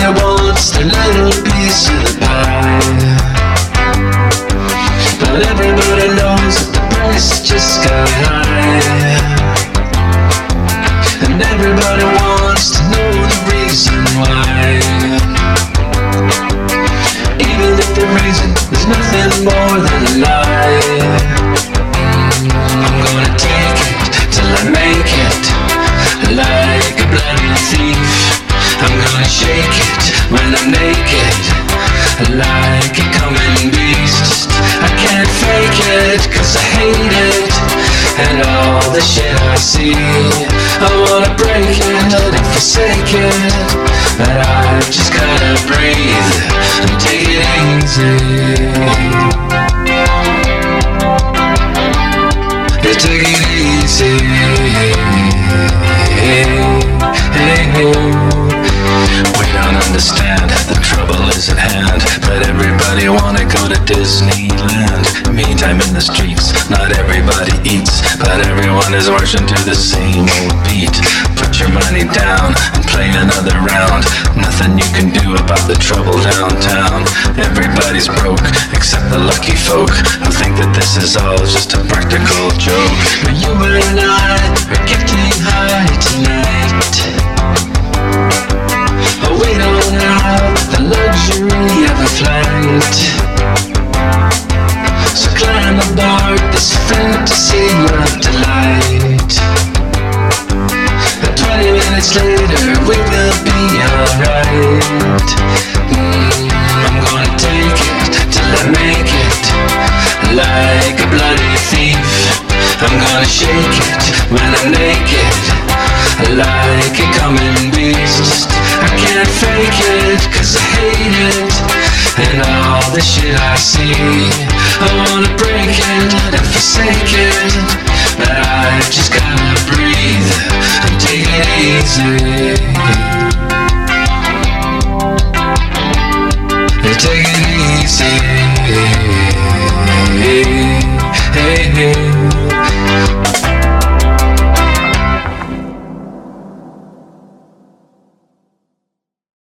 wants a little piece of the pie. But everybody knows that the price just got high. Like a coming beast. I can't fake it cause I hate it. And all the shit I see. I wanna break it and forsake it. But I just gotta breathe and take it easy. Yeah, take it easy. We don't understand the trouble is at hand, but everybody wanna go to Disneyland. Meantime in the streets, not everybody eats, but everyone is marching to the same old beat. Put your money down and play another round. Nothing you can do about the trouble downtown. Everybody's broke except the lucky folk who think that this is all just a practical joke. But you and I are getting high tonight. Flight. So climb aboard this fantasy of delight. But 20 minutes later, we will be alright. Mm, I'm gonna take it till I make it. Like a bloody thief. I'm gonna shake it when I'm naked. Like a coming beast. I can't fake it cause I hate it. And all the shit I see. I wanna break it and forsake it. But I just gotta breathe and take it easy. Take it easy.